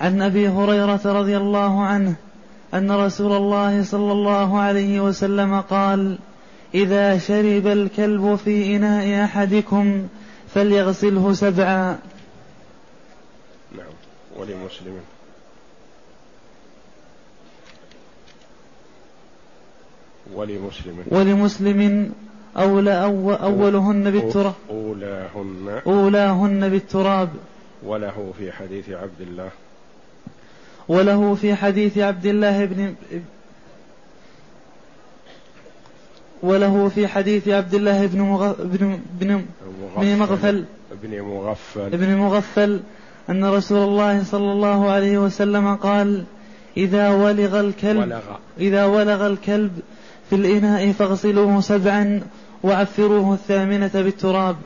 عن أبي هريرة رضي الله عنه أن رسول الله صلى الله عليه وسلم قال إذا شرب الكلب في إناء أحدكم فليغسله سبعا نعم ولمسلم ولمسلم ولمسلم أولى أو أولهن بالتراب. أولاهن. أولاهن بالتراب. وله في حديث عبد الله وله في حديث عبد الله بن وله في حديث عبد الله بن. بن بن بن مغفل ابن مغفل ابن مغفل أن رسول الله صلى الله عليه وسلم قال إذا ولغ الكلب ولغ. إذا ولغ الكلب في الإناء فاغسلوه سبعا وعفروه الثامنة بالتراب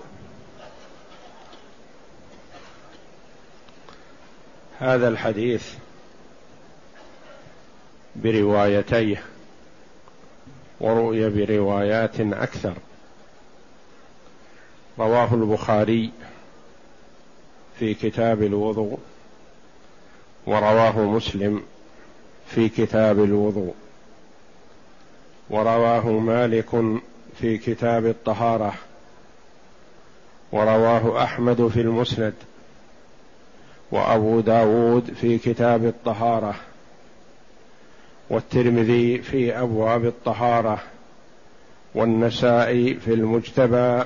هذا الحديث بروايتيه وروي بروايات أكثر. رواه البخاري في كتاب الوضوء ورواه مسلم في كتاب الوضوء ورواه مالك في كتاب الطهارة ورواه أحمد في المسند وأبو داود في كتاب الطهارة. والترمذي في أبواب الطهارة والنسائي في المجتبى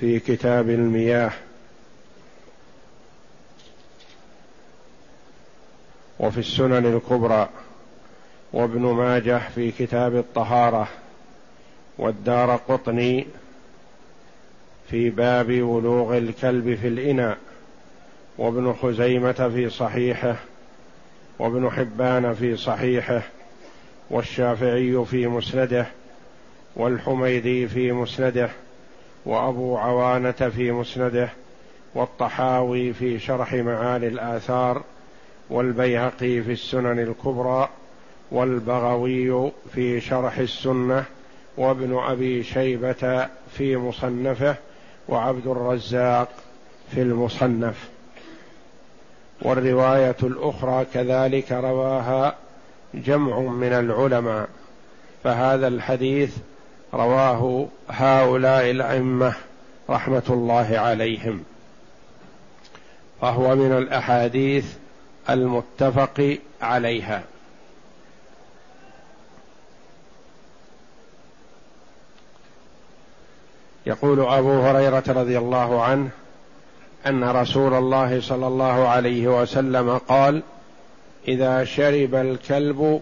في كتاب المياه وفي السنن الكبرى وابن ماجه في كتاب الطهارة والدار قطني في باب ولوغ الكلب في الإناء وابن خزيمة في صحيحه وابن حبان في صحيحه والشافعي في مسنده والحميدي في مسنده وابو عوانة في مسنده والطحاوي في شرح معاني الآثار والبيهقي في السنن الكبرى والبغوي في شرح السنة وابن أبي شيبة في مصنفه وعبد الرزاق في المصنف. والرواية الأخرى كذلك رواها جمع من العلماء فهذا الحديث رواه هؤلاء الأئمة رحمة الله عليهم. فهو من الأحاديث المتفق عليها. يقول أبو هريرة رضي الله عنه أن رسول الله صلى الله عليه وسلم قال إذا شرب الكلب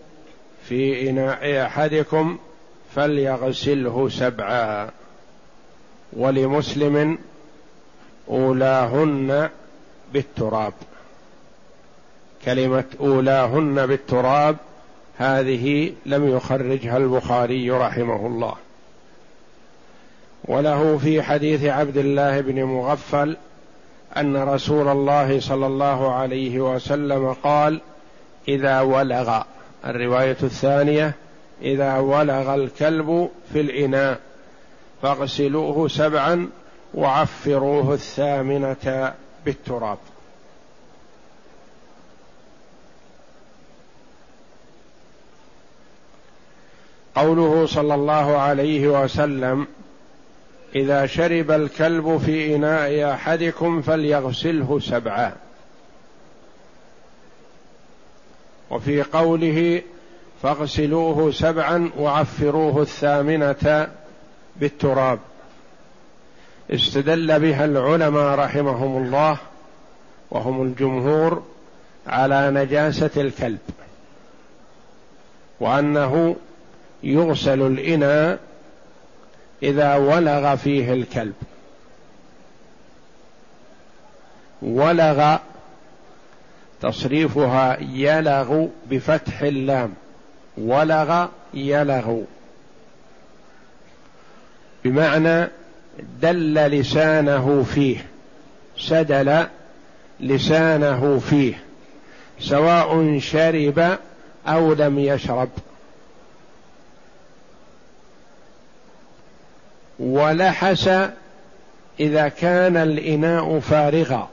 في إناء أحدكم فليغسله سبعا ولمسلم أولاهن بالتراب. كلمة أولاهن بالتراب هذه لم يخرجها البخاري رحمه الله. وله في حديث عبد الله بن مغفل أن رسول الله صلى الله عليه وسلم قال إذا ولغ. الرواية الثانية إذا ولغ الكلب في الإناء فاغسلوه سبعا وعفروه الثامنة بالتراب. قوله صلى الله عليه وسلم إذا شرب الكلب في إناء أحدكم فليغسله سبعا. وفي قوله فاغسلوه سبعا وعفروه الثامنة بالتراب. استدل بها العلماء رحمهم الله وهم الجمهور على نجاسة الكلب وأنه يغسل الإناء إذا ولغ فيه الكلب. ولغ تصريفها يلغ بفتح اللام. ولغ يلغ. بمعنى دل لسانه فيه. سدل لسانه فيه. سواء شرب أو لم يشرب. ولحس إذا كان الإناء فارغا.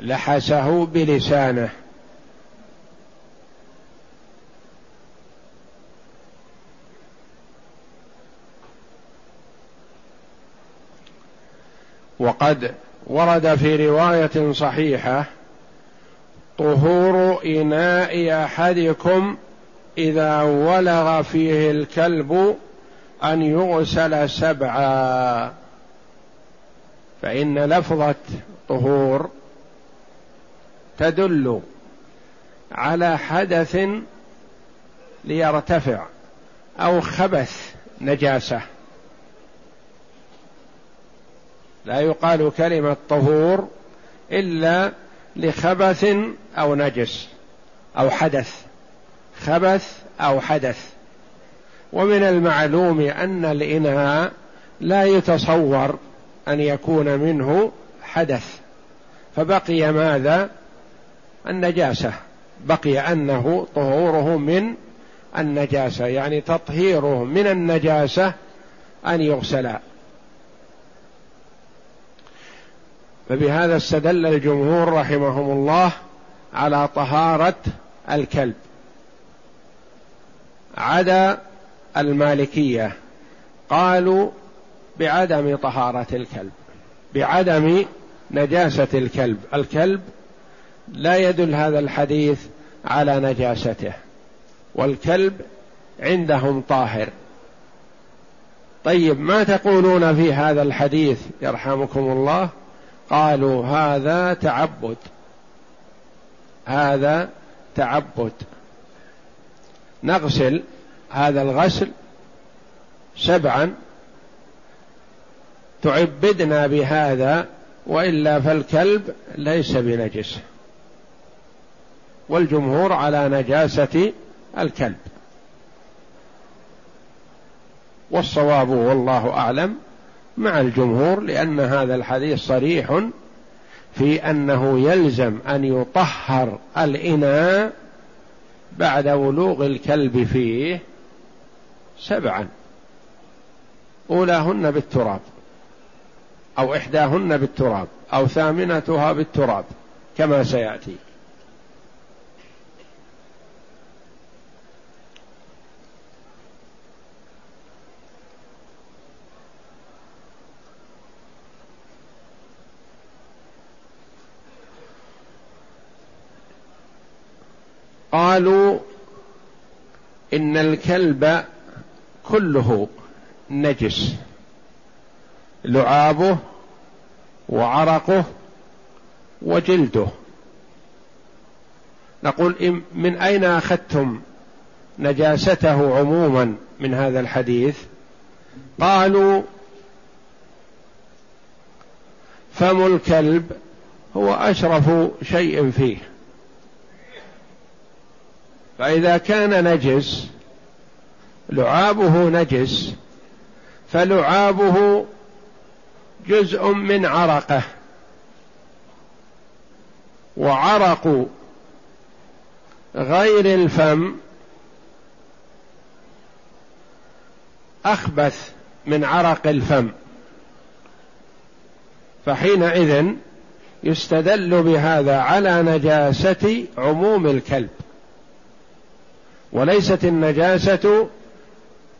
لحسه بلسانه. وقد ورد في رواية صحيحة طهور إناء أحدكم إذا ولغ فيه الكلب أن يغسل سبعا فإن لفظة طهور تدل على حدث ليرتفع أو خبث نجاسة. لا يقال كلمة طهور إلا لخبث أو نجس أو حدث خبث أو حدث. ومن المعلوم أن الاناء لا يتصور أن يكون منه حدث. فبقي ماذا؟ النجاسة. بقي أنه طهوره من النجاسة يعني تطهيره من النجاسة أن يغسلا فبهذا استدل الجمهور رحمهم الله على طهارة الكلب. عدا المالكية قالوا بعدم طهارة الكلب بعدم نجاسة الكلب الكلب لا يدل هذا الحديث على نجاسته والكلب عندهم طاهر. طيب ما تقولون في هذا الحديث يرحمكم الله؟ قالوا هذا تعبد هذا تعبد. نغسل هذا الغسل سبعا تعبدنا بهذا وإلا فالكلب ليس بنجس. والجمهور على نجاسة الكلب. والصواب والله أعلم مع الجمهور لأن هذا الحديث صريح في أنه يلزم أن يطهر الإناء بعد ولوغ الكلب فيه سبعا. أولاهن بالتراب أو إحداهن بالتراب أو ثامنتها بالتراب كما سيأتي. قالوا إن الكلب كله نجس. لعابه وعرقه وجلده. نقول من أين أخذتم نجاسته عموما من هذا الحديث؟ قالوا فم الكلب هو أشرف شيء فيه. فإذا كان نجس لعابه نجس فلعابه جزء من عرقه. وعرق غير الفم أخبث من عرق الفم. فحينئذ يستدل بهذا على نجاسة عموم الكلب. وليست النجاسة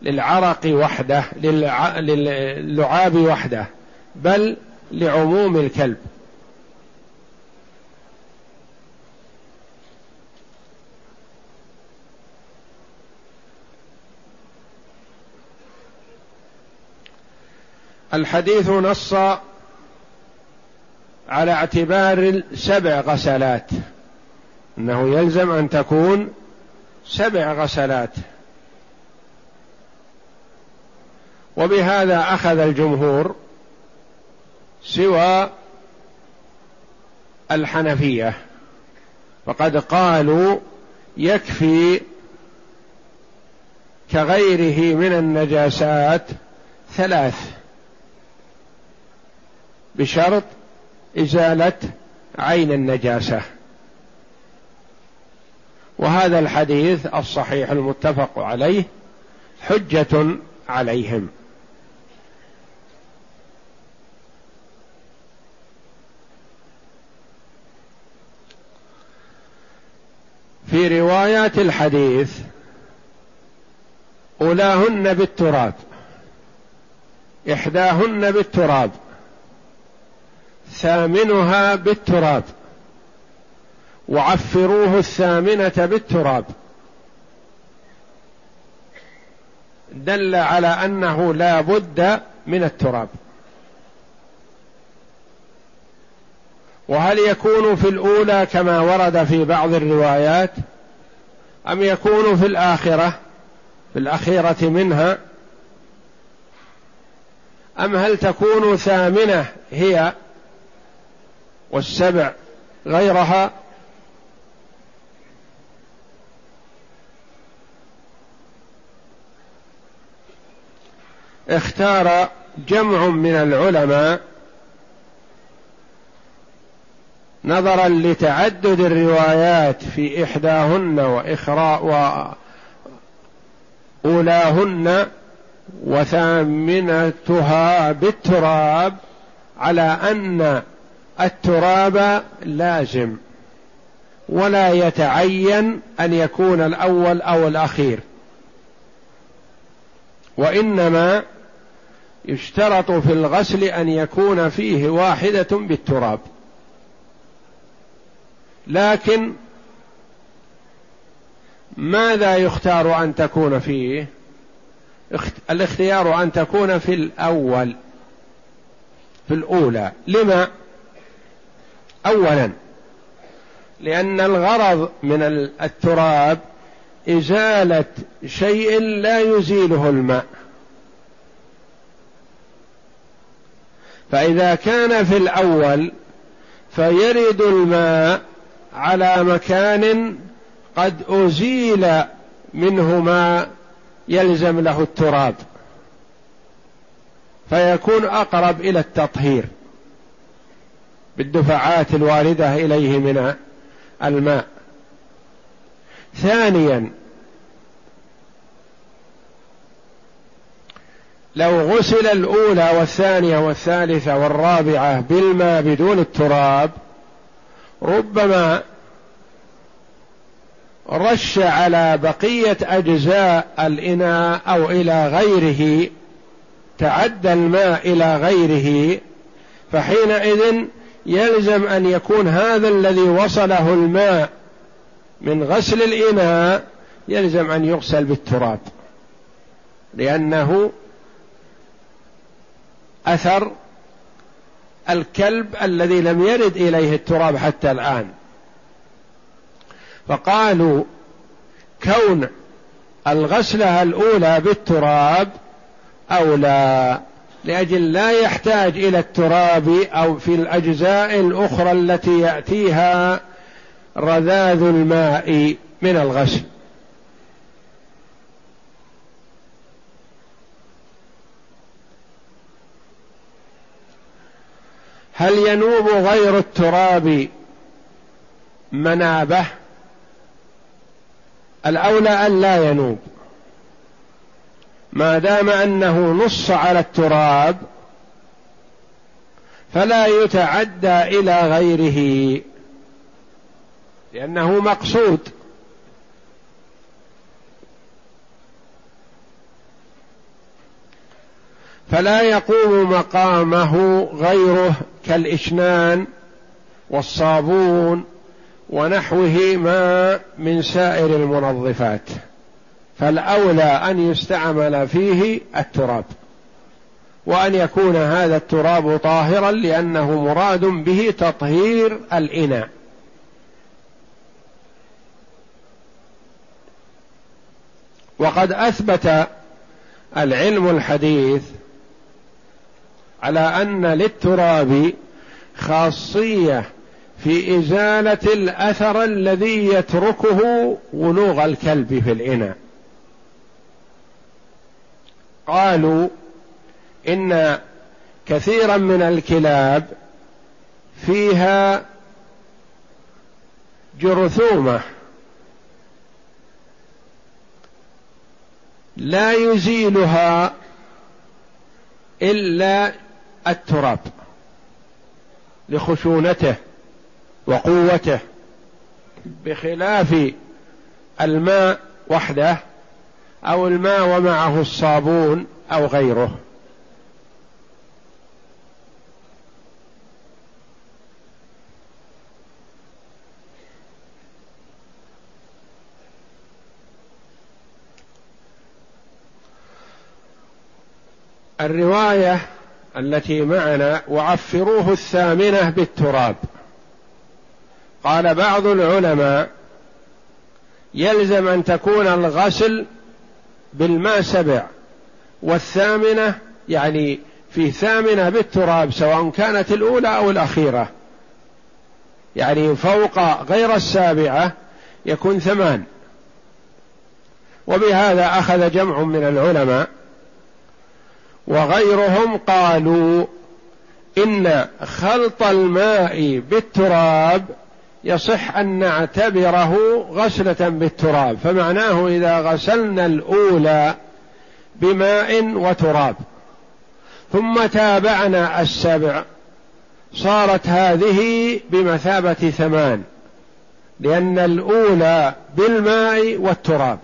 للعرق وحده للعاب وحده بل لعموم الكلب. الحديث نص على اعتبار سبع غسلات إنه يلزم أن تكون سبع غسلات. وبهذا أخذ الجمهور سوى الحنفية فقد قالوا يكفي كغيره من النجاسات ثلاث بشرط إزالة عين النجاسة. وهذا الحديث الصحيح المتفق عليه حجة عليهم. في روايات الحديث أولاهن بالتراب إحداهن بالتراب ثامنها بالتراب وعفروه الثامنة بالتراب. دل على أنه لا بد من التراب. وهل يكون في الأولى كما ورد في بعض الروايات أم يكون في الآخرة؟ في الأخيرة منها. أم هل تكون ثامنة هي والسبع غيرها؟ اختار جمع من العلماء نظرا لتعدد الروايات في إحداهن وإخراء وأولاهن وثامنتها بالتراب على أن التراب لازم ولا يتعين أن يكون الأول أو الأخير وإنما يشترط في الغسل أن يكون فيه واحدة بالتراب لكن ماذا يختار أن تكون فيه؟ الاختيار أن تكون في الأول في الأولى. لما؟ اولا لأن الغرض من التراب إزالة شيء لا يزيله الماء. فإذا كان في الأول فيرد الماء على مكان قد أزيل منه ما يلزم له التراب فيكون أقرب إلى التطهير. بالدفعات الواردة إليه من الماء. ثانيا لو غسل الأولى والثانية والثالثة والرابعة بالماء بدون التراب ربما رش على بقية أجزاء الإناء أو إلى غيره تعدى الماء إلى غيره فحينئذ يلزم أن يكون هذا الذي وصله الماء من غسل الإناء يلزم أن يغسل بالتراب لأنه أثر الكلب الذي لم يرد إليه التراب حتى الآن. فقالوا كون الغسلة الأولى بالتراب اولى لأجل لا يحتاج إلى التراب أو في الأجزاء الأخرى التي يأتيها رذاذ الماء من الغسل. هل ينوب غير التراب منابه؟ الأولى أن لا ينوب. ما دام أنه نص على التراب فلا يتعدى إلى غيره لأنه مقصود. فلا يقوم مقامه غيره. كالإشنان والصابون ونحوه ما من سائر المنظفات فالأولى أن يستعمل فيه التراب وأن يكون هذا التراب طاهرا لأنه مراد به تطهير الإناء. وقد أثبت العلم الحديث على أن للتراب خاصية في إزالة الأثر الذي يتركه ولوغ الكلب في الإناء. قالوا إن كثيرا من الكلاب فيها جرثومة لا يزيلها إلا التراب لخشونته وقوته بخلاف الماء وحده أو الماء ومعه الصابون أو غيره. الرواية التي معنا وعفروه الثامنة بالتراب. قال بعض العلماء يلزم أن تكون الغسل بالماء سبع والثامنة يعني في ثامنة بالتراب سواء كانت الأولى أو الأخيرة. يعني فوق غير السابعة يكون ثمان. وبهذا أخذ جمع من العلماء وغيرهم قالوا إن خلط الماء بالتراب يصح أن نعتبره غسلة بالتراب فمعناه إذا غسلنا الأولى بماء وتراب. ثم تابعنا السبع صارت هذه بمثابة ثمان لأن الأولى بالماء والتراب.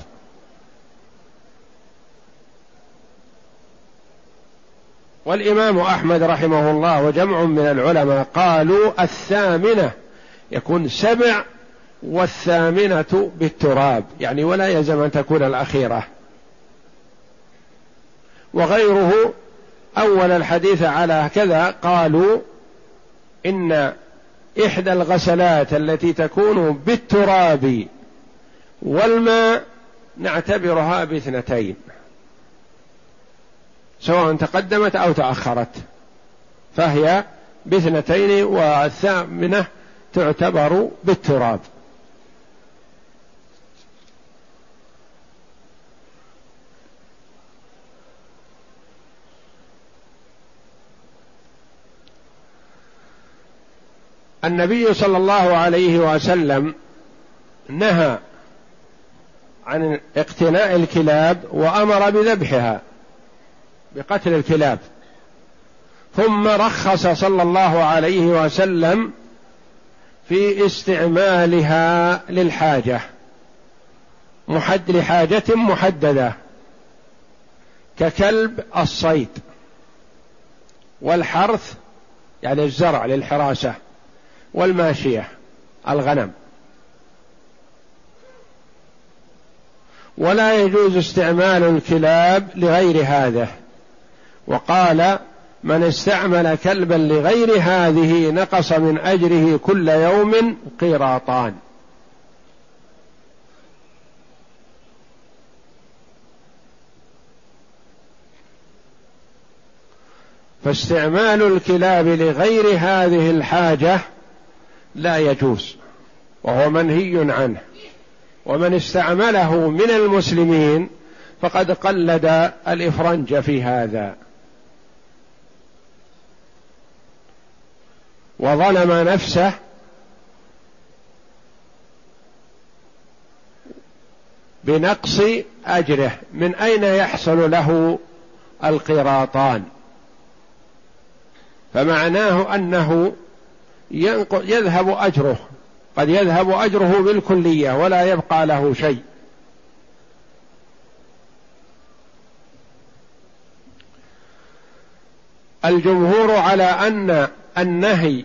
والإمام أحمد رحمه الله وجمع من العلماء قالوا الثامنة يكون سبع والثامنة بالتراب يعني ولا يلزم أن تكون الأخيرة. وغيره أول الحديث على كذا قالوا إن إحدى الغسلات التي تكون بالتراب والماء نعتبرها باثنتين. سواء تقدمت أو تأخرت. فهي باثنتين والثامنة تعتبر بالتراب. النبي صلى الله عليه وسلم نهى عن اقتناء الكلاب وأمر بذبحها. بقتل الكلاب. ثم رخص صلى الله عليه وسلم في استعمالها للحاجة محد لحاجة محددة ككلب الصيد والحرث يعني الزرع للحراسة والماشية الغنم. ولا يجوز استعمال الكلاب لغير هذا. وقال من استعمل كلبا لغير هذه نقص من أجره كل يوم قيراطان. فاستعمال الكلاب لغير هذه الحاجة لا يجوز وهو منهي عنه. ومن استعمله من المسلمين فقد قلد الإفرنج في هذا. وظلم نفسه بنقص أجره. من أين يحصل له القراطان؟ فمعناه أنه يذهب أجره. قد يذهب أجره بالكلية ولا يبقى له شيء. الجمهور على أن النهي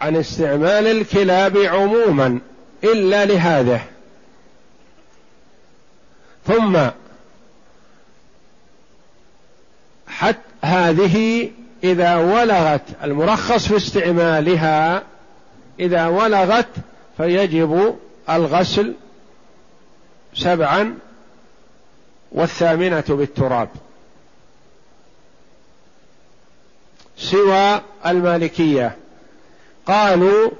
عن استعمال الكلاب عموما إلا لهذا ثم حتى هذه إذا ولغت المرخص في استعمالها إذا ولغت فيجب الغسل سبعا والثامنة بالتراب. سوى المالكية. قالوا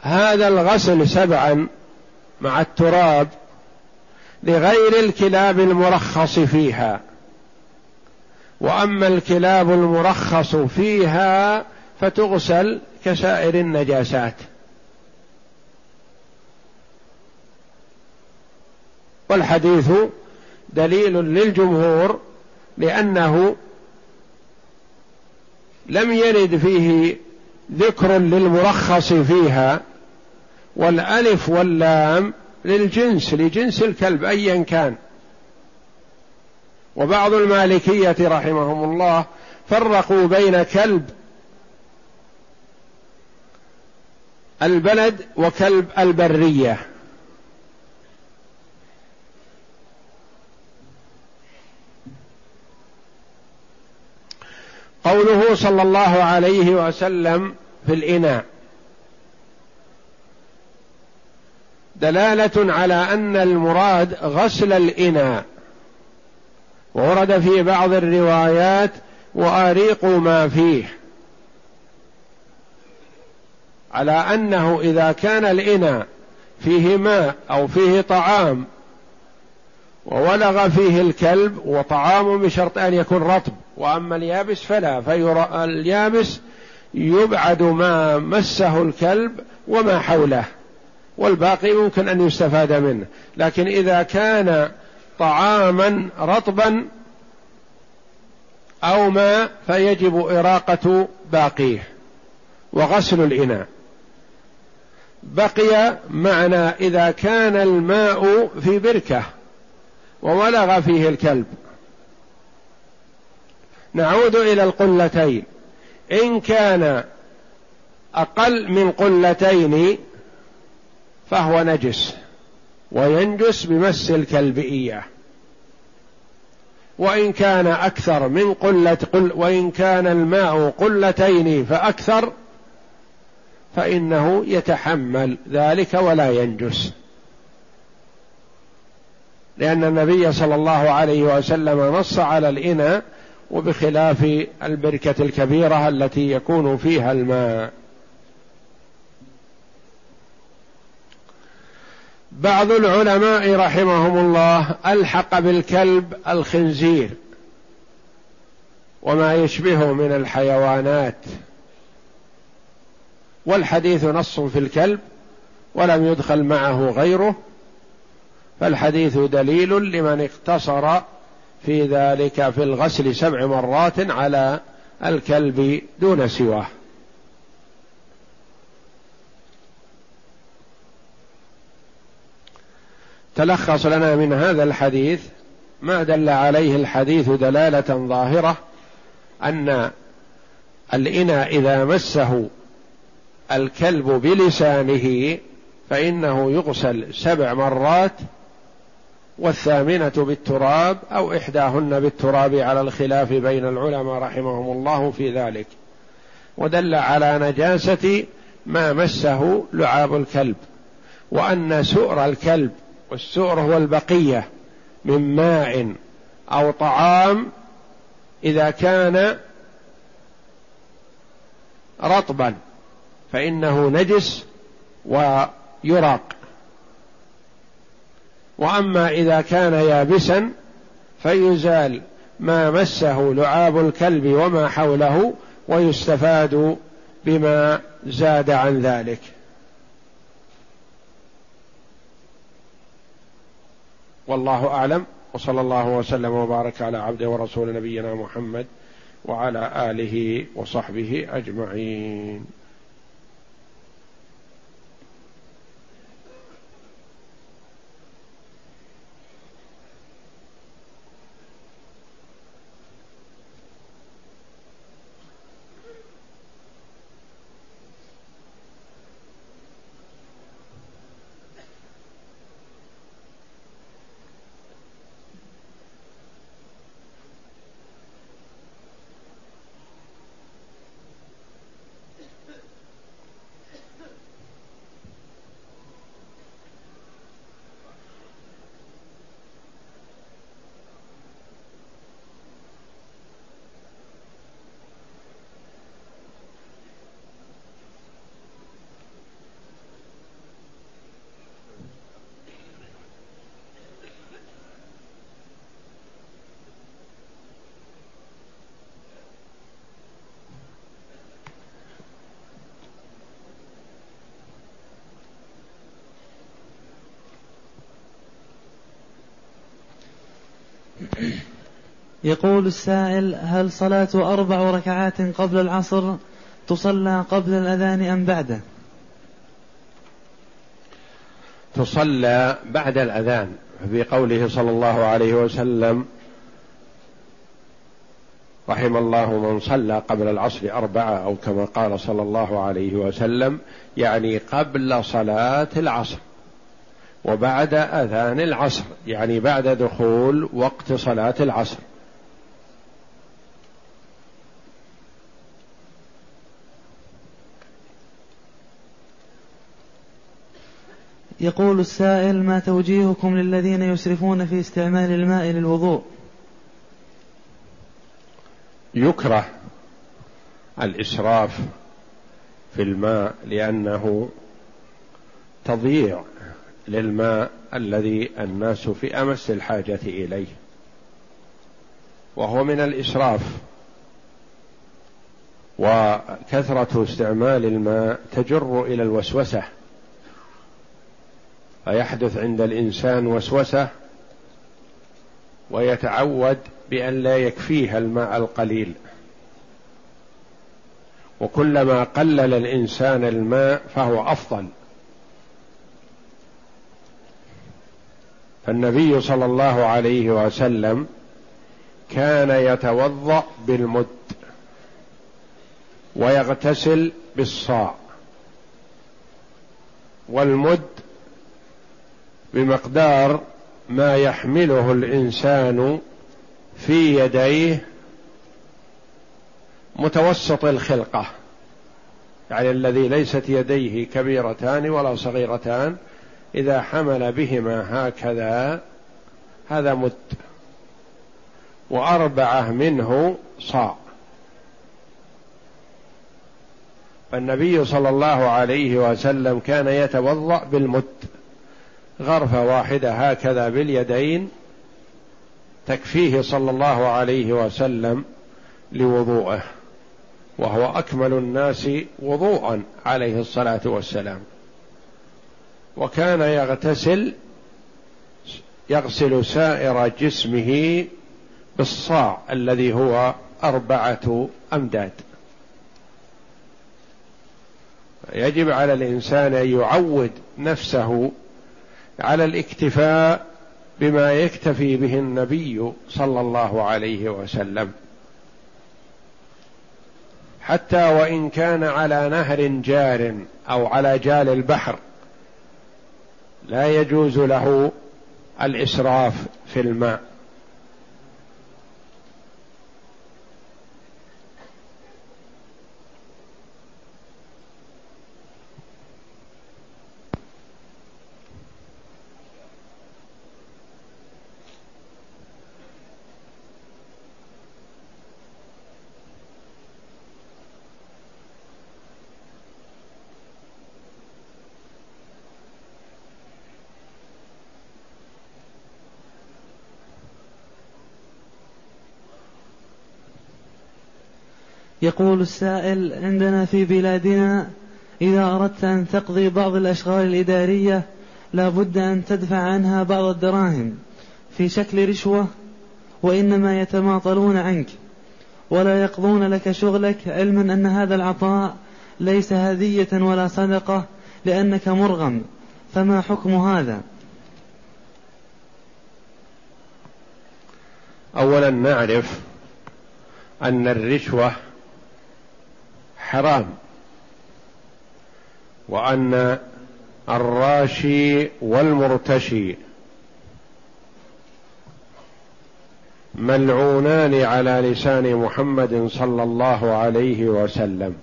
هذا الغسل سبعا مع التراب لغير الكلاب المرخص فيها. وأما الكلاب المرخص فيها فتغسل كسائر النجاسات. والحديث دليل للجمهور لأنه لم يرد فيه ذكر للمرخص فيها والألف واللام للجنس لجنس الكلب ايا كان. وبعض المالكية رحمهم الله فرقوا بين كلب البلد وكلب البرية. قوله صلى الله عليه وسلم في الإناء. دلالة على أن المراد غسل الإناء. ورد في بعض الروايات وأريقوا ما فيه. على أنه إذا كان الإناء فيه ماء أو فيه طعام وولغ فيه الكلب وطعام بشرط أن يكون رطب وأما اليابس فلا فيرى اليابس يبعد ما مسه الكلب وما حوله والباقي ممكن أن يستفاد منه. لكن إذا كان طعاما رطبا أو ماء فيجب إراقة باقيه وغسل الإناء. بقي معنى إذا كان الماء في بركة وولغ فيه الكلب. نعود إلى القلتين. إن كان أقل من قلتين فهو نجس وينجس بمس الكلب اياه وإن كان أكثر من قلة قل وإن كان الماء قلتين فأكثر فإنه يتحمل ذلك ولا ينجس. لأن النبي صلى الله عليه وسلم نص على الإناء وبخلاف البركة الكبيرة التي يكون فيها الماء. بعض العلماء رحمهم الله ألحق بالكلب الخنزير وما يشبهه من الحيوانات. والحديث نص في الكلب ولم يدخل معه غيره فالحديث دليل لمن اقتصر في ذلك في الغسل سبع مرات على الكلب دون سواه. تلخص لنا من هذا الحديث ما دل عليه الحديث دلالة ظاهرة أن الإناء إذا مسه الكلب بلسانه فإنه يغسل سبع مرات والثامنة بالتراب أو إحداهن بالتراب على الخلاف بين العلماء رحمهم الله في ذلك. ودل على نجاسة ما مسه لعاب الكلب وأن سؤر الكلب والسؤر هو البقية من ماء أو طعام إذا كان رطبا فإنه نجس ويراق. وأما إذا كان يابسا فيزال ما مسه لعاب الكلب وما حوله ويستفاد بما زاد عن ذلك. والله أعلم. وصلى الله وسلم وبارك على عبده ورسول نبينا محمد وعلى آله وصحبه أجمعين. يقول السائل هل صلاة أربع ركعات قبل العصر تصلى قبل الأذان أم بعده؟ تصلى بعد الأذان في قوله صلى الله عليه وسلم رحم الله من صلى قبل العصر أربعة أو كما قال صلى الله عليه وسلم يعني قبل صلاة العصر. وبعد أذان العصر يعني بعد دخول وقت صلاة العصر. يقول السائل ما توجيهكم للذين يسرفون في استعمال الماء للوضوء؟ يكره الإسراف في الماء لأنه تضييع. للماء الذي الناس في أمس الحاجة إليه وهو من الإسراف. وكثرة استعمال الماء تجر إلى الوسوسة فيحدث عند الإنسان وسوسة ويتعود بأن لا يكفيه الماء القليل. وكلما قلل الإنسان الماء فهو أفضل. فالنبي صلى الله عليه وسلم كان يتوضأ بالمد ويغتسل بالصاع والمد بمقدار ما يحمله الإنسان في يديه متوسط الخلقة يعني الذي ليست يديه كبيرتان ولا صغيرتان إذا حمل بهما هكذا هذا مد وأربعة منه صاع. فالنبي صلى الله عليه وسلم كان يتوضأ بالمد غرفة واحدة هكذا باليدين تكفيه صلى الله عليه وسلم لوضوءه. وهو أكمل الناس وضوءا عليه الصلاة والسلام. وكان يغتسل يغسل سائر جسمه بالصاع الذي هو أربعة أمداد. يجب على الإنسان أن يعود نفسه على الاكتفاء بما يكتفي به النبي صلى الله عليه وسلم. حتى وإن كان على نهر جار أو على جال البحر لا يجوز له الإسراف في الماء. يقول السائل عندنا في بلادنا إذا أردت أن تقضي بعض الأشغال الإدارية لا بد أن تدفع عنها بعض الدراهم في شكل رشوة وإنما يتماطلون عنك ولا يقضون لك شغلك علما أن هذا العطاء ليس هدية ولا صدقة لأنك مرغم. فما حكم هذا؟ أولا نعرف أن الرشوة حرام. وأن الراشي والمرتشي ملعونان على لسان محمد صلى الله عليه وسلم.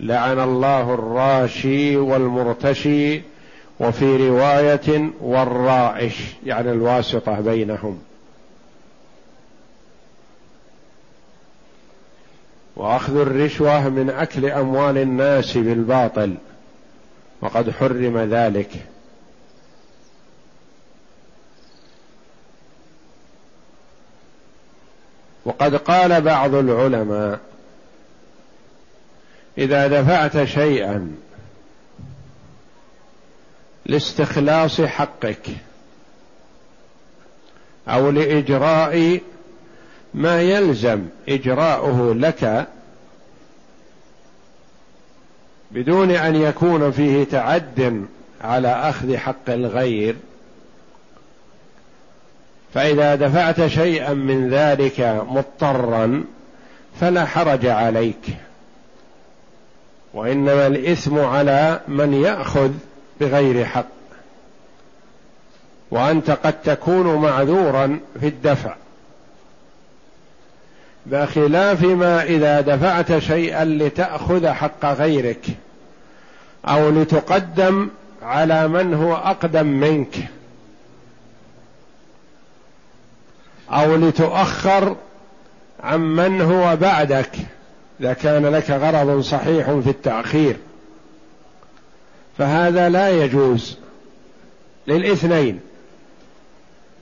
لعن الله الراشي والمرتشي وفي رواية والرائش يعني الواسطة بينهم. وأخذ الرشوة من أكل أموال الناس بالباطل. وقد حرم ذلك. وقد قال بعض العلماء إذا دفعت شيئا لاستخلاص حقك أو لإجراء ما يلزم إجراؤه لك بدون أن يكون فيه تعد على أخذ حق الغير فإذا دفعت شيئا من ذلك مضطرا فلا حرج عليك. وإنما الإثم على من يأخذ بغير حق وأنت قد تكون معذورا في الدفع. بخلاف ما إذا دفعت شيئا لتأخذ حق غيرك أو لتقدم على من هو أقدم منك أو لتؤخر عمن هو بعدك إذا كان لك غرض صحيح في التأخير. فهذا لا يجوز للاثنين.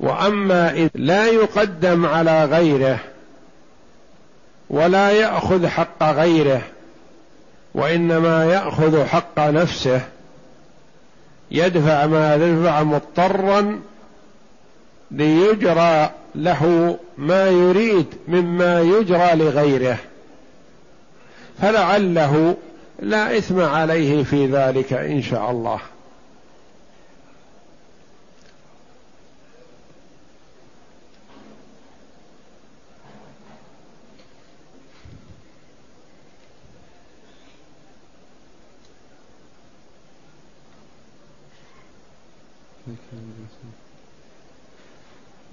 وأما إذ لا يقدم على غيره ولا يأخذ حق غيره وإنما يأخذ حق نفسه. يدفع ما يدفع مضطرا ليجرى له ما يريد مما يجرى لغيره. فلعله لا إثم عليه في ذلك إن شاء الله.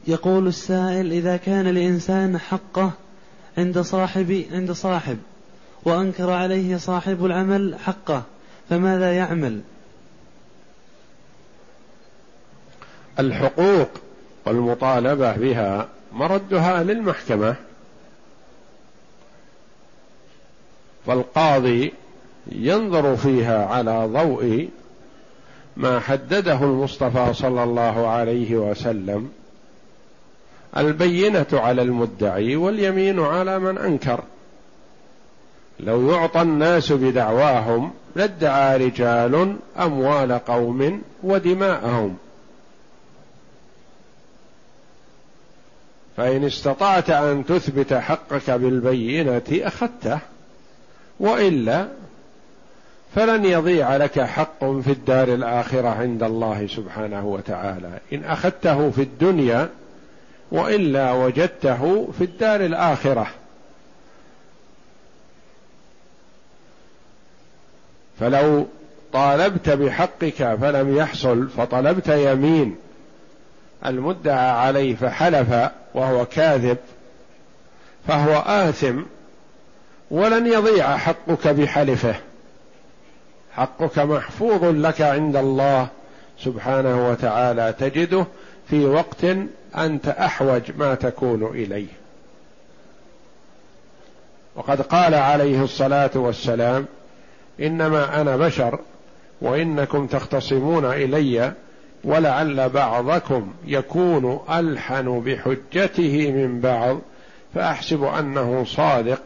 يقول السائل إذا كان الإنسان حقه عند صاحب عند صاحب وأنكر عليه صاحب العمل حقه فماذا يعمل؟ الحقوق والمطالبة بها مردها للمحكمة فالقاضي ينظر فيها على ضوء ما حدده المصطفى صلى الله عليه وسلم البينة على المدعي واليمين على من أنكر. لو يعطى الناس بدعواهم لادعى رجال أموال قوم ودماءهم. فإن استطعت أن تثبت حقك بالبينة أخذته وإلا فلن يضيع لك حق في الدار الآخرة عند الله سبحانه وتعالى. إن أخذته في الدنيا وإلا وجدته في الدار الآخرة. فلو طالبت بحقك فلم يحصل فطلبت يمين. المدعى عليه فحلف وهو كاذب فهو آثم ولن يضيع حقك بحلفه. حقك محفوظ لك عند الله سبحانه وتعالى تجده في وقت أنت أحوج ما تكون إليه. وقد قال عليه الصلاة والسلام إنما أنا بشر وإنكم تختصمون إلي ولعل بعضكم يكون ألحن بحجته من بعض فأحسب أنه صادق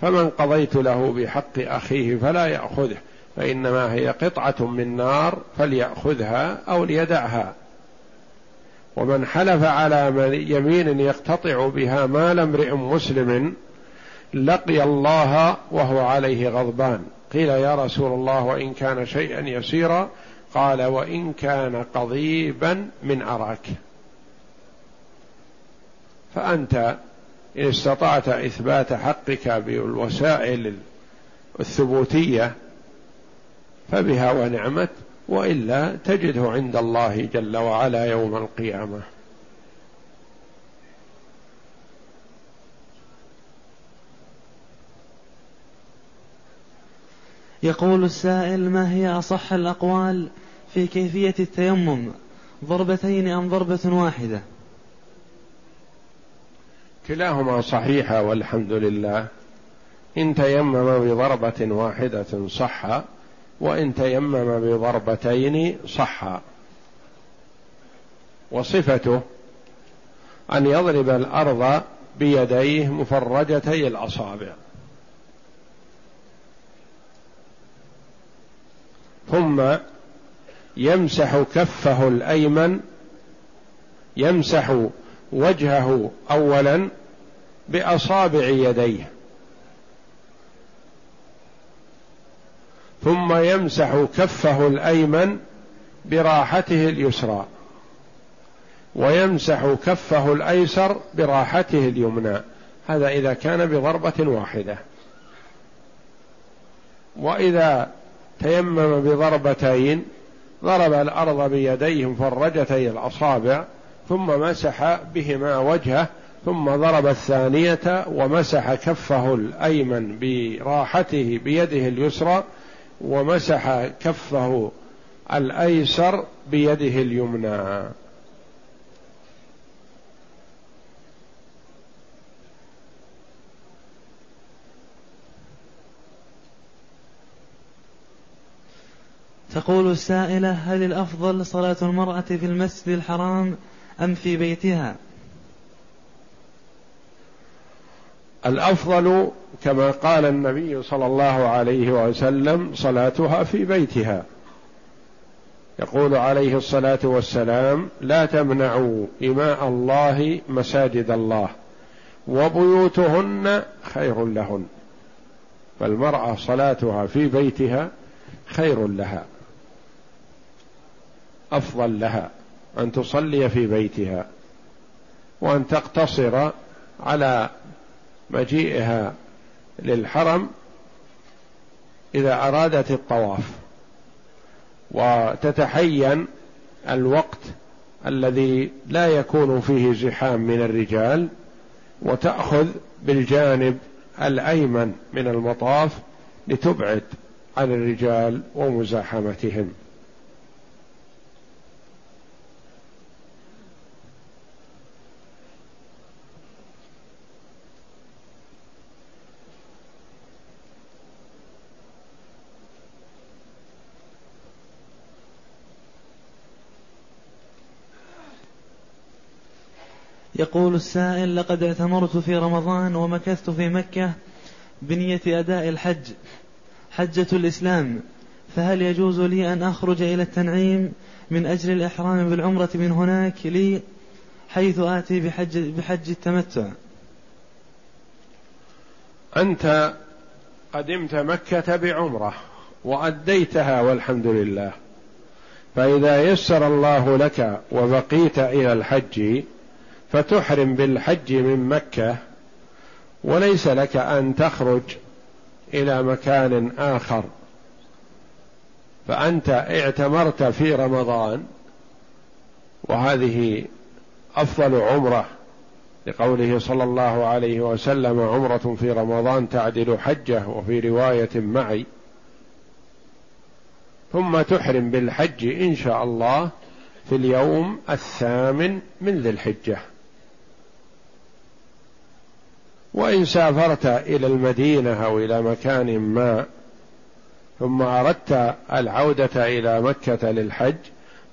فمن قضيت له بحق أخيه فلا يأخذه فإنما هي قطعة من نار فليأخذها أو ليدعها. ومن حلف على يمين يقتطع بها مال امرئ مسلم لقي الله وهو عليه غضبان. قيل يا رسول الله وإن كان شيئا يسيرا قال وإن كان قضيبا من أراك. فأنت إن استطعت إثبات حقك بالوسائل الثبوتية فبها ونعمت وإلا تجده عند الله جل وعلا يوم القيامة. يقول السائل ما هي أصح الأقوال في كيفية التيمم؟ ضربتين أم ضربة واحدة؟ كلاهما صحيحه والحمد لله. إن تيمم بضربة واحدة صح وإن تيمم بضربتين صح. وصفته أن يضرب الأرض بيديه مفرجتي الأصابع. ثم يمسح كفه الأيمن يمسح وجهه اولا بأصابع يديه. ثم يمسح كفه الأيمن براحته اليسرى. ويمسح كفه الأيسر براحته اليمنى. هذا إذا كان بضربة واحدة. وإذا تيمم بضربتين ضرب الأرض بيديه مفرجتي الأصابع ثم مسح بهما وجهه ثم ضرب الثانية ومسح كفه الأيمن براحته بيده اليسرى ومسح كفه الأيسر بيده اليمنى. تقول السائلة هل الأفضل صلاة المرأة في المسجد الحرام أم في بيتها؟ الأفضل كما قال النبي صلى الله عليه وسلم صلاتها في بيتها. يقول عليه الصلاة والسلام لا تمنعوا إماء الله مساجد الله وبيوتهن خير لهن فالمرأة صلاتها في بيتها خير لها أفضل لها أن تصلي في بيتها وأن تقتصر على مجيئها للحرم إذا أرادت الطواف وتتحين الوقت الذي لا يكون فيه زحام من الرجال وتأخذ بالجانب الأيمن من المطاف لتبعد عن الرجال ومزاحمتهم. يقول السائل لقد اعتمرت في رمضان ومكثت في مكة بنية أداء الحج حجة الإسلام. فهل يجوز لي أن أخرج إلى التنعيم من أجل الإحرام بالعمرة من هناك لي حيث آتي بحج, بحج التمتع؟ أنت قدمت مكة بعمرة وأديتها والحمد لله. فإذا يسر الله لك وبقيت إلى الحج فتحرم بالحج من مكة وليس لك أن تخرج إلى مكان آخر. فأنت اعتمرت في رمضان وهذه أفضل عمرة لقوله صلى الله عليه وسلم عمرة في رمضان تعدل حجه وفي رواية معي. ثم تحرم بالحج إن شاء الله في اليوم الثامن من ذي الحجة. وإن سافرت إلى المدينة أو إلى مكان ما ثم أردت العودة إلى مكة للحج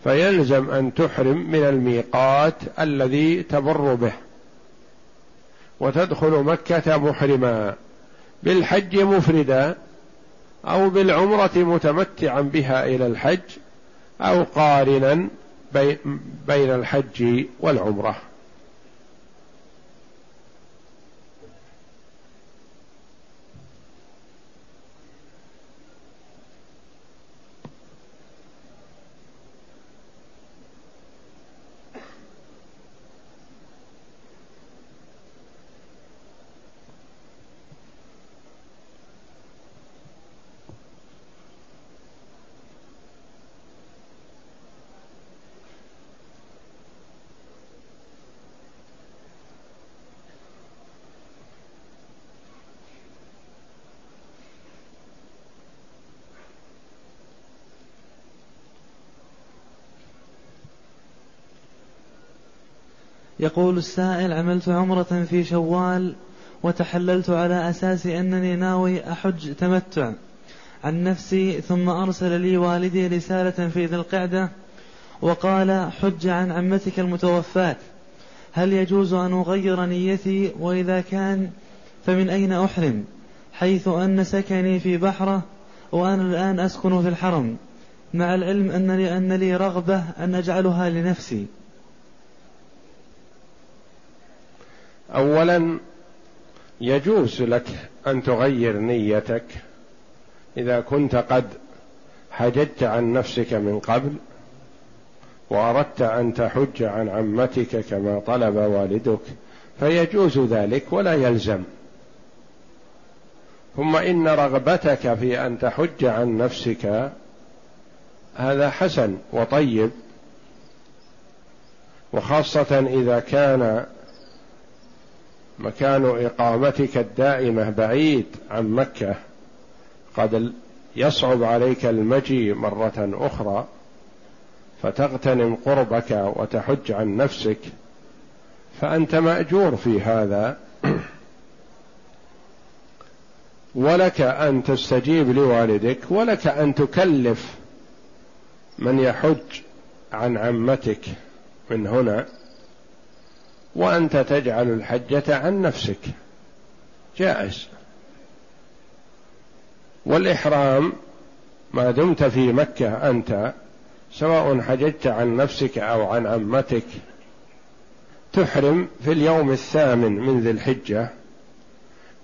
فيلزم أن تحرم من الميقات الذي تمر به. وتدخل مكة محرما بالحج مفردا أو بالعمرة متمتعا بها إلى الحج أو قارنا بين الحج والعمرة. يقول السائل عملت عمرة في شوال وتحللت على أساس أنني ناوي أحج تمتع عن نفسي ثم أرسل لي والدي رسالة في ذي القعدة وقال حج عن عمتك المتوفاة. هل يجوز أن أغير نيتي وإذا كان فمن أين أحرم حيث أن سكني في بحرة وأنا الآن أسكن في الحرم مع العلم أن لي, رغبة أن أجعلها لنفسي. اولا يجوز لك أن تغير نيتك. إذا كنت قد حججت عن نفسك من قبل وأردت أن تحج عن عمتك كما طلب والدك فيجوز ذلك ولا يلزم. ثم إن رغبتك في أن تحج عن نفسك هذا حسن وطيب وخاصة إذا كان مكان إقامتك الدائمة بعيد عن مكة. قد يصعب عليك المجيء مرة أخرى فتغتنم قربك وتحج عن نفسك. فأنت مأجور في هذا. ولك أن تستجيب لوالدك ولك أن تكلف من يحج عن عمتك من هنا. وأنت تجعل الحجة عن نفسك. جائز. والإحرام ما دمت في مكة أنت سواء حججت عن نفسك أو عن عمتك تحرم في اليوم الثامن من ذي الحجة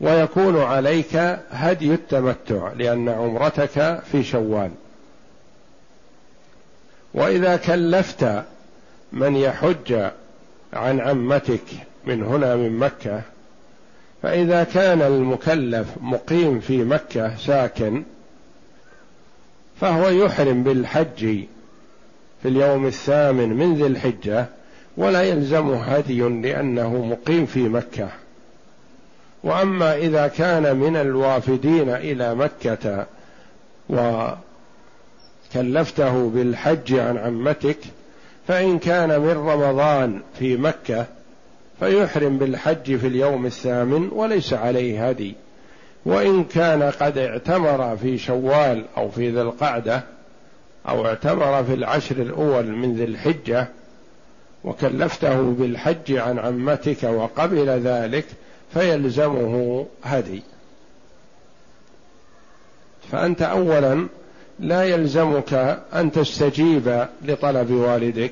ويكون عليك هدي التمتع لأن عمرتك في شوال. وإذا كلفت من يحج عن عمتك من هنا من مكة فإذا كان المكلف مقيم في مكة ساكن فهو يحرم بالحج في اليوم الثامن من ذي الحجة ولا يلزمه هدي لأنه مقيم في مكة. وأما إذا كان من الوافدين إلى مكة وكلفته بالحج عن عمتك فإن كان من رمضان في مكة فيحرم بالحج في اليوم الثامن وليس عليه هدي. وإن كان قد اعتمر في شوال أو في ذي القعدة أو اعتمر في العشر الأول من ذي الحجة وكلفته بالحج عن عمتك وقبل ذلك فيلزمه هدي. فأنت أولا لا يلزمك أن تستجيب لطلب والدك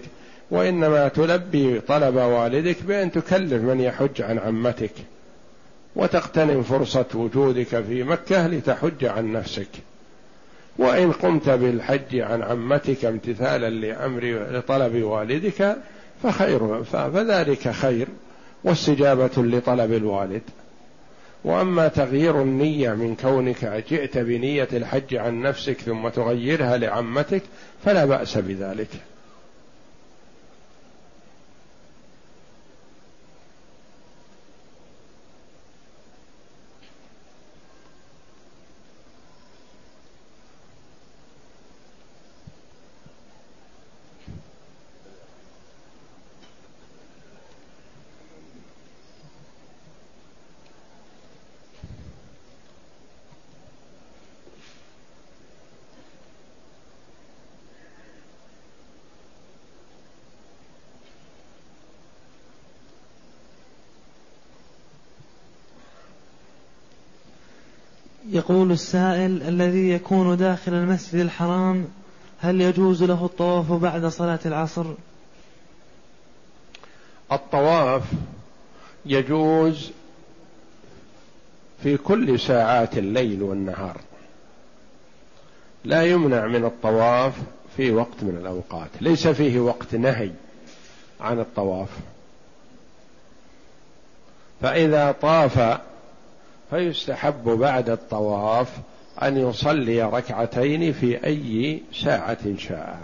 وإنما تلبي طلب والدك بأن تكلف من يحج عن عمتك وتغتنم فرصة وجودك في مكة لتحج عن نفسك. وإن قمت بالحج عن عمتك امتثالا لأمر لطلب والدك فخير فذلك خير واستجابة لطلب الوالد. وأما تغيير النية من كونك جئت بنية الحج عن نفسك ثم تغيرها لعمتك فلا بأس بذلك. السائل الذي يكون داخل المسجد الحرام هل يجوز له الطواف بعد صلاة العصر؟ الطواف يجوز في كل ساعات الليل والنهار لا يمنع من الطواف في وقت من الأوقات ليس فيه وقت نهي عن الطواف فإذا طاف فيستحب بعد الطواف أن يصلي ركعتين في أي ساعة شاء.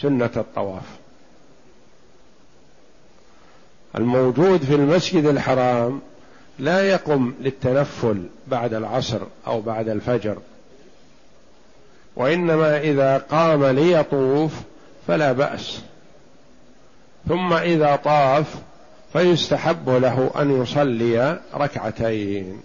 سنة الطواف. الموجود في المسجد الحرام لا يقم للتنفل بعد العصر أو بعد الفجر. وإنما إذا قام ليطوف فلا بأس. ثم إذا طاف فيستحب له أن يصلي ركعتين.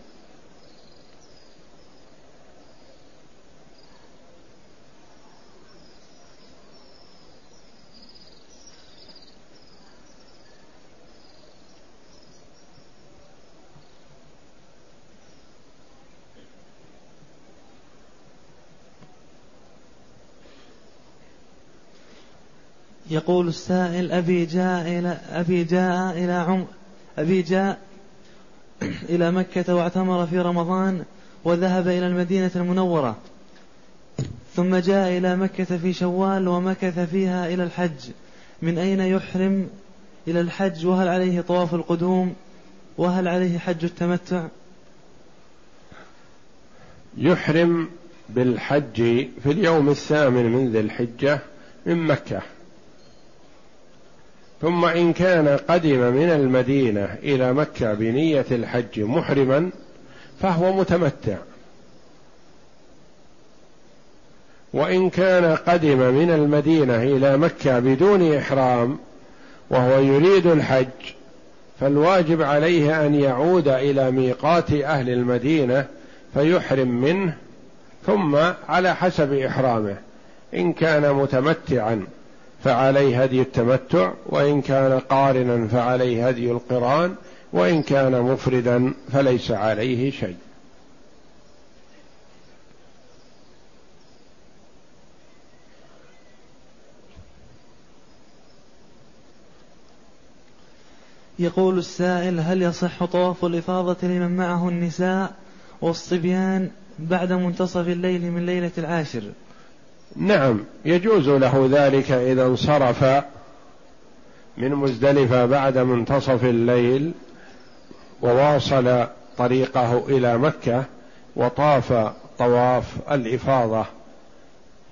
يقول السائل أبي جاء إلى أبي جاء إلى عم أبي جاء إلى مكة واعتمر في رمضان وذهب إلى المدينة المنورة ثم جاء إلى مكة في شوال ومكث فيها إلى الحج. من أين يحرم إلى الحج؟ وهل عليه طواف القدوم؟ وهل عليه حج التمتع؟ يحرم بالحج في اليوم الثامن من ذي الحجة من مكة. ثم إن كان قدم من المدينة إلى مكة بنية الحج محرما فهو متمتع. وإن كان قدم من المدينة إلى مكة بدون إحرام وهو يريد الحج فالواجب عليه أن يعود إلى ميقات أهل المدينة فيحرم منه ثم على حسب إحرامه إن كان متمتعا. فعليه هدي التمتع وإن كان قارنا فعليه هدي القران وإن كان مفردا فليس عليه شيء. يقول السائل هل يصح طواف الإفاضة لمن معه النساء والصبيان بعد منتصف الليل من ليلة العاشر؟ نعم يجوز له ذلك إذا انصرف من مزدلفة بعد منتصف الليل وواصل طريقه إلى مكة وطاف طواف الإفاضة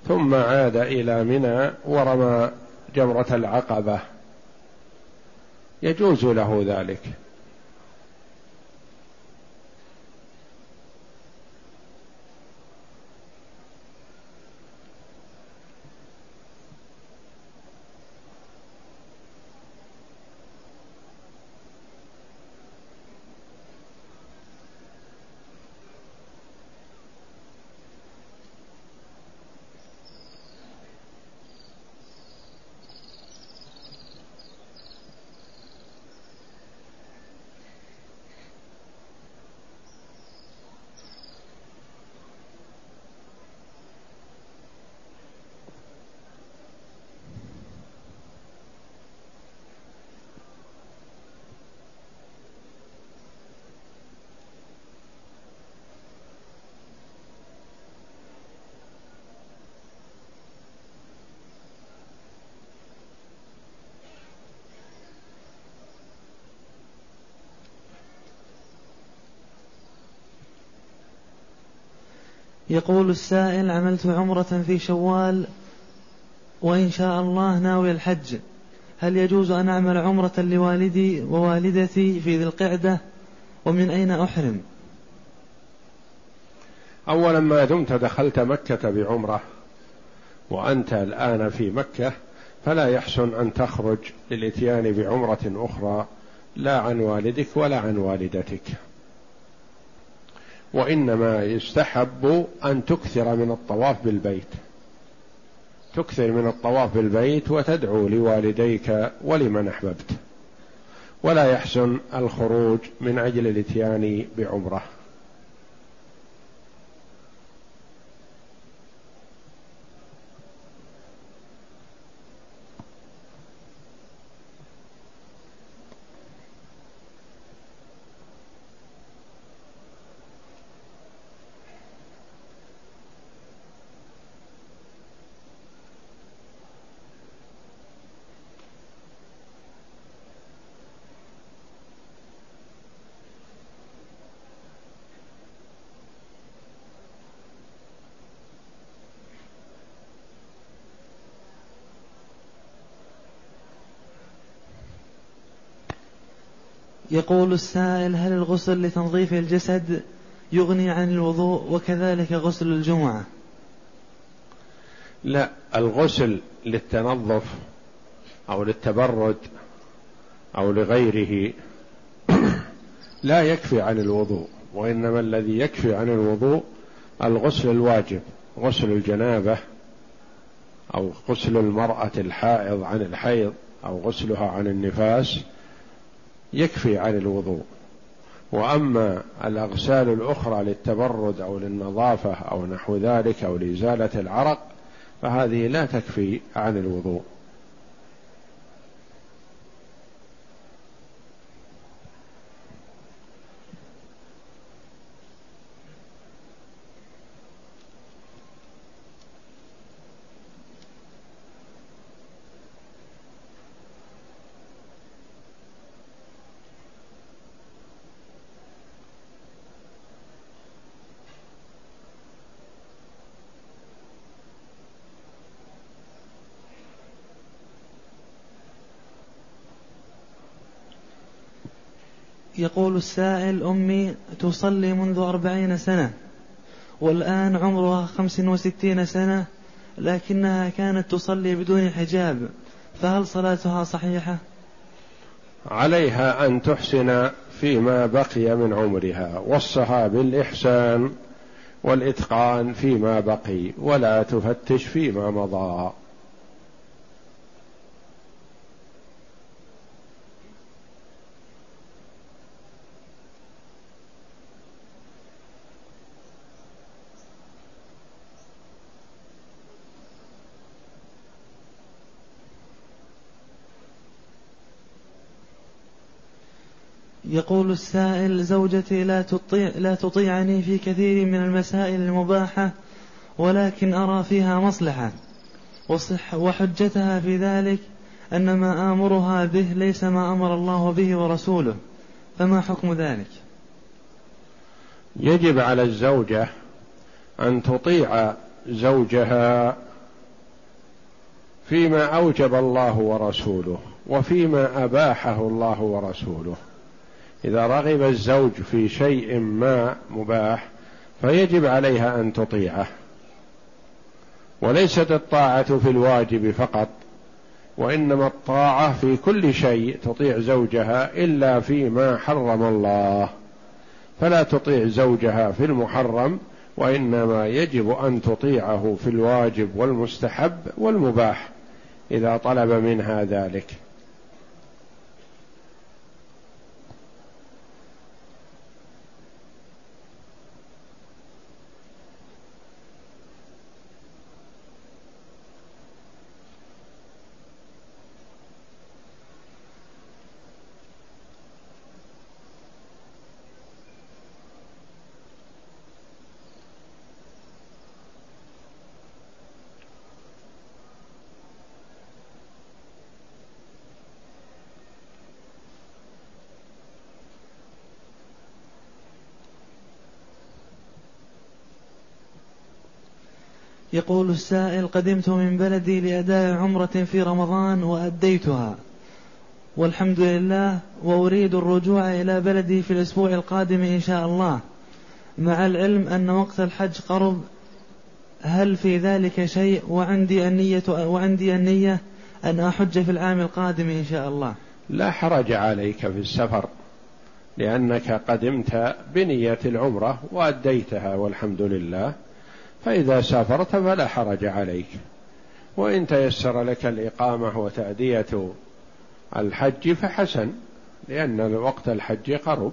ثم عاد إلى منى ورمى جمرة العقبة. يجوز له ذلك. يقول السائل عملت عمرة في شوال وإن شاء الله ناوي الحج. هل يجوز أن أعمل عمرة لوالدي ووالدتي في ذي القعدة؟ ومن أين أحرم؟ أولا ما دمت دخلت مكة بعمرة وأنت الآن في مكة فلا يحسن أن تخرج للإتيان بعمرة أخرى لا عن والدك ولا عن والدتك. وإنما يستحب أن تكثر من الطواف بالبيت. تكثر من الطواف بالبيت وتدعو لوالديك ولمن أحببت. ولا يحسن الخروج من أجل الإتيان بعمرة. يقول السائل هل الغسل لتنظيف الجسد يغني عن الوضوء وكذلك غسل الجمعة؟ لا الغسل للتنظف أو للتبرد أو لغيره لا يكفي عن الوضوء وإنما الذي يكفي عن الوضوء الغسل الواجب غسل الجنابة أو غسل المرأة الحائض عن الحيض أو غسلها عن النفاس يكفي عن الوضوء. وأما الأغسال الأخرى للتبرد أو للنظافة أو نحو ذلك أو لإزالة العرق فهذه لا تكفي عن الوضوء. يقول السائل أمي تصلي منذ أربعين سنة والآن عمرها خمس وستين سنة لكنها كانت تصلي بدون حجاب فهل صلاتها صحيحة؟ عليها أن تحسن فيما بقي من عمرها وصها بالإحسان والإتقان فيما بقي ولا تفتش فيما مضى يقول السائل زوجتي لا تطيع لا تطيعني في كثير من المسائل المباحة ولكن أرى فيها مصلحة. وصح وحجتها في ذلك أن ما آمرها به ليس ما أمر الله به ورسوله. فما حكم ذلك؟ يجب على الزوجة أن تطيع زوجها فيما أوجب الله ورسوله وفيما أباحه الله ورسوله. إذا رغب الزوج في شيء ما مباح فيجب عليها أن تطيعه. وليست الطاعة في الواجب فقط وإنما الطاعة في كل شيء تطيع زوجها إلا فيما حرم الله. فلا تطيع زوجها في المحرم وإنما يجب أن تطيعه في الواجب والمستحب والمباح إذا طلب منها ذلك. يقول السائل قدمت من بلدي لأداء عمرة في رمضان وأديتها. والحمد لله وأريد الرجوع إلى بلدي في الأسبوع القادم إن شاء الله. مع العلم أن وقت الحج قرب هل في ذلك شيء؟ وعندي النية وعندي النية أن أحج في العام القادم إن شاء الله. لا حرج عليك في السفر لأنك قدمت بنية العمرة وأديتها والحمد لله. فإذا سافرت فلا حرج عليك. وإن تيسر لك الإقامة وتأدية الحج فحسن لأن وقت الحج قرب.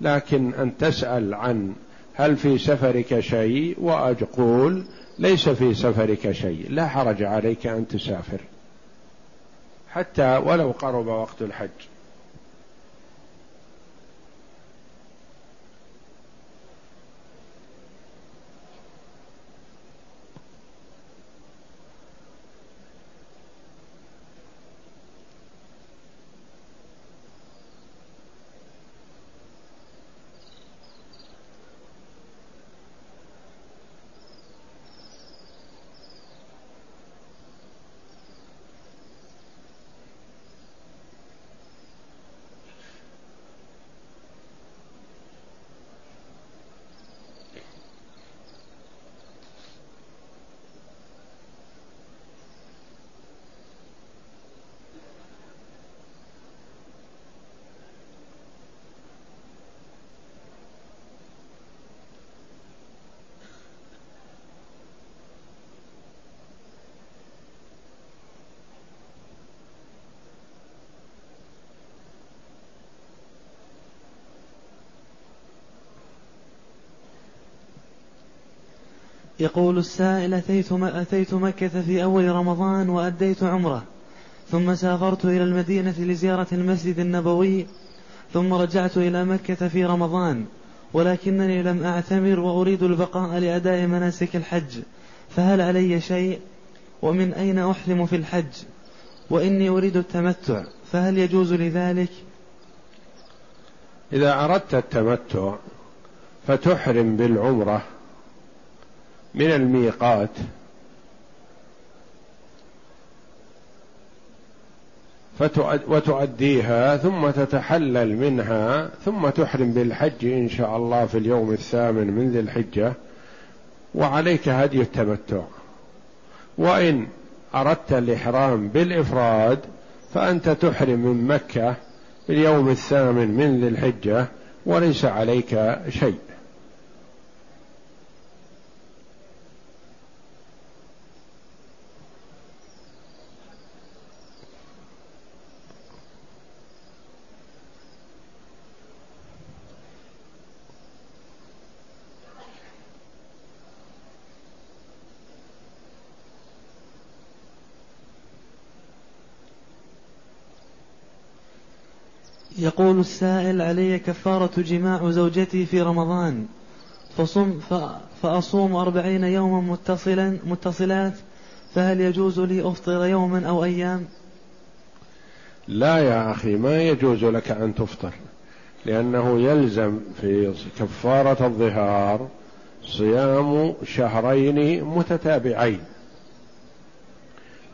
لكن أن تسأل عن هل في سفرك شيء وأقول ليس في سفرك شيء لا حرج عليك أن تسافر. حتى ولو قرب وقت الحج. يقول السائل أتيت, أتيت مكة في أول رمضان وأديت عمرة. ثم سافرت إلى المدينة لزيارة المسجد النبوي. ثم رجعت إلى مكة في رمضان. ولكنني لم أعتمر وأريد البقاء لأداء مناسك الحج. فهل علي شيء؟ ومن أين أحرم في الحج؟ وإني أريد التمتع. فهل يجوز لذلك إذا أردت التمتع فتحرم بالعمرة. من الميقات. وتؤديها ثم تتحلل منها ثم تحرم بالحج إن شاء الله في اليوم الثامن من ذي الحجة. وعليك هدي التمتع. وإن أردت الإحرام بالإفراد فأنت تحرم من مكة في اليوم الثامن من ذي الحجة وليس عليك شيء. يقول السائل علي كفارة جماع زوجتي في رمضان. فصم فأصوم أربعين يوما متصلا متصلات فهل يجوز لي أفطر يوما أو أيام؟ لا يا أخي ما يجوز لك أن تفطر لأنه يلزم في كفارة الظهار صيام شهرين متتابعين.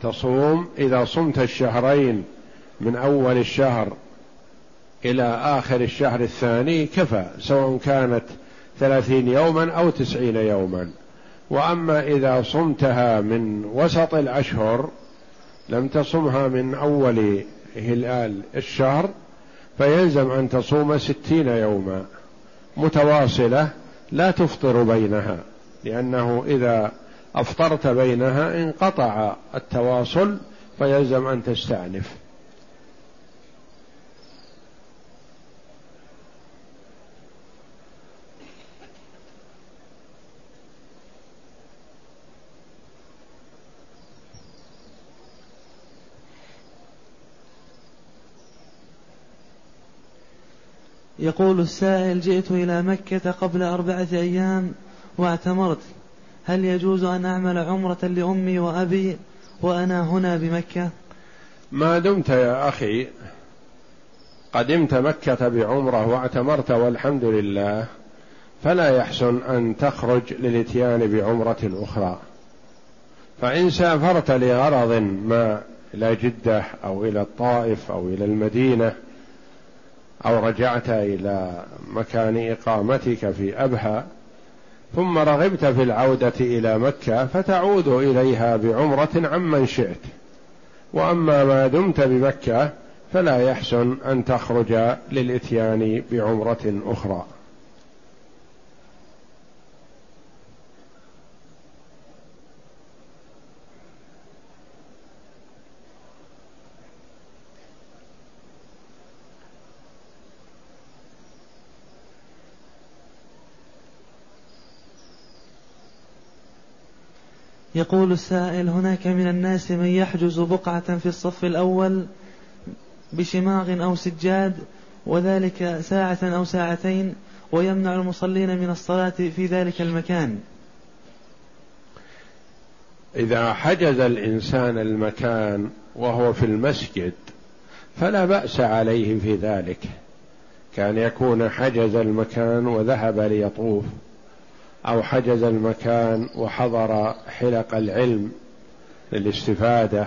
تصوم إذا صمت الشهرين من أول الشهر إلى آخر الشهر الثاني كفى سواء كانت ثلاثين يوما أو تسعين يوما. وأما إذا صمتها من وسط الأشهر لم تصمها من أول هلال الشهر فيلزم أن تصوم ستين يوما. متواصلة لا تفطر بينها لأنه إذا أفطرت بينها انقطع التواصل فيلزم أن تستأنف. يقول السائل جئت إلى مكة قبل أربعة أيام واعتمرت. هل يجوز أن أعمل عمرة لأمي وأبي وأنا هنا بمكة؟ ما دمت يا أخي. قدمت مكة بعمرة واعتمرت والحمد لله. فلا يحسن أن تخرج للإتيان بعمرة أخرى. فإن سافرت لغرض ما إلى جدة أو إلى الطائف أو إلى المدينة أو رجعت إلى مكان إقامتك في أبها ثم رغبت في العودة إلى مكة فتعود إليها بعمرة عمن شئت. وأما ما دمت بمكة فلا يحسن أن تخرج للإتيان بعمرة أخرى. يقول السائل هناك من الناس من يحجز بقعة في الصف الأول بشماغ أو سجاد وذلك ساعة أو ساعتين ويمنع المصلين من الصلاة في ذلك المكان. إذا حجز الإنسان المكان وهو في المسجد فلا بأس عليه في ذلك. كان يكون حجز المكان وذهب ليطوف. أو حجز المكان وحضر حلق العلم للاستفادة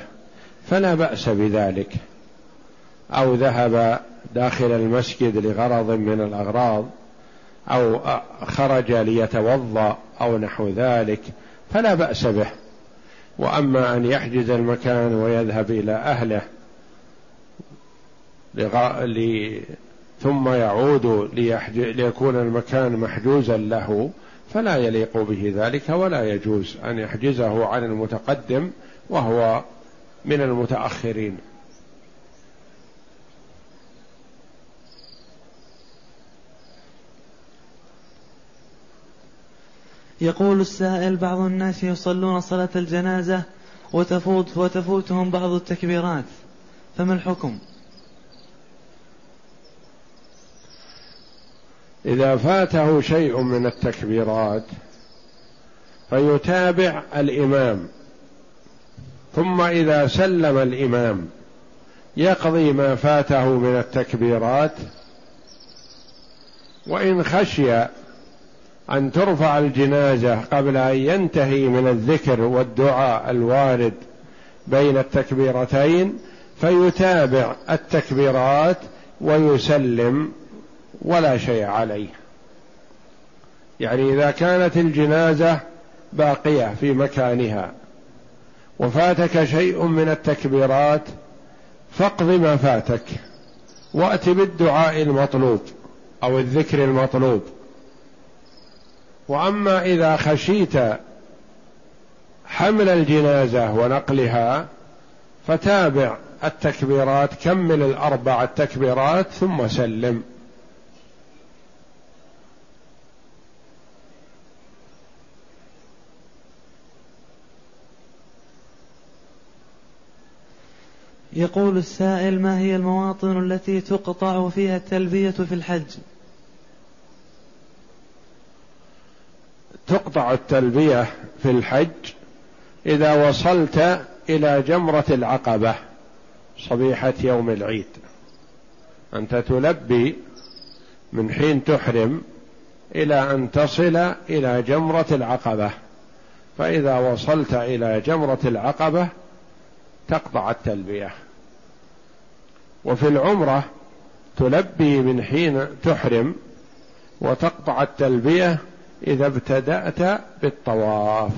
فلا بأس بذلك. أو ذهب داخل المسجد لغرض من الأغراض أو خرج ليتوضأ أو نحو ذلك فلا بأس به. وأما أن يحجز المكان ويذهب إلى أهله لغ... ل... ثم يعود ليحج... ليكون المكان محجوزا له فلا يليق به ذلك ولا يجوز أن يحجزه عن المتقدم وهو من المتأخرين يقول السائل بعض الناس يصلون صلاة الجنازة وتفوت وتفوتهم بعض التكبيرات فما الحكم؟ إذا فاته شيء من التكبيرات فيتابع الإمام. ثم إذا سلم الإمام يقضي ما فاته من التكبيرات. وإن خشي أن ترفع الجنازة قبل أن ينتهي من الذكر والدعاء الوارد بين التكبيرتين فيتابع التكبيرات ويسلم ولا شيء عليه. يعني إذا كانت الجنازة باقية في مكانها وفاتك شيء من التكبيرات فاقض ما فاتك وأت بالدعاء المطلوب أو الذكر المطلوب. وأما إذا خشيت حمل الجنازة ونقلها فتابع التكبيرات كمل الأربع التكبيرات ثم سلم. يقول السائل ما هي المواطن التي تقطع فيها التلبية في الحج؟ تقطع التلبية في الحج إذا وصلت إلى جمرة العقبة صبيحة يوم العيد. أنت تلبي من حين تحرم إلى أن تصل إلى جمرة العقبة. فإذا وصلت إلى جمرة العقبة تقطع التلبية. وفي العمرة تلبي من حين تحرم وتقطع التلبية إذا ابتدأت بالطواف.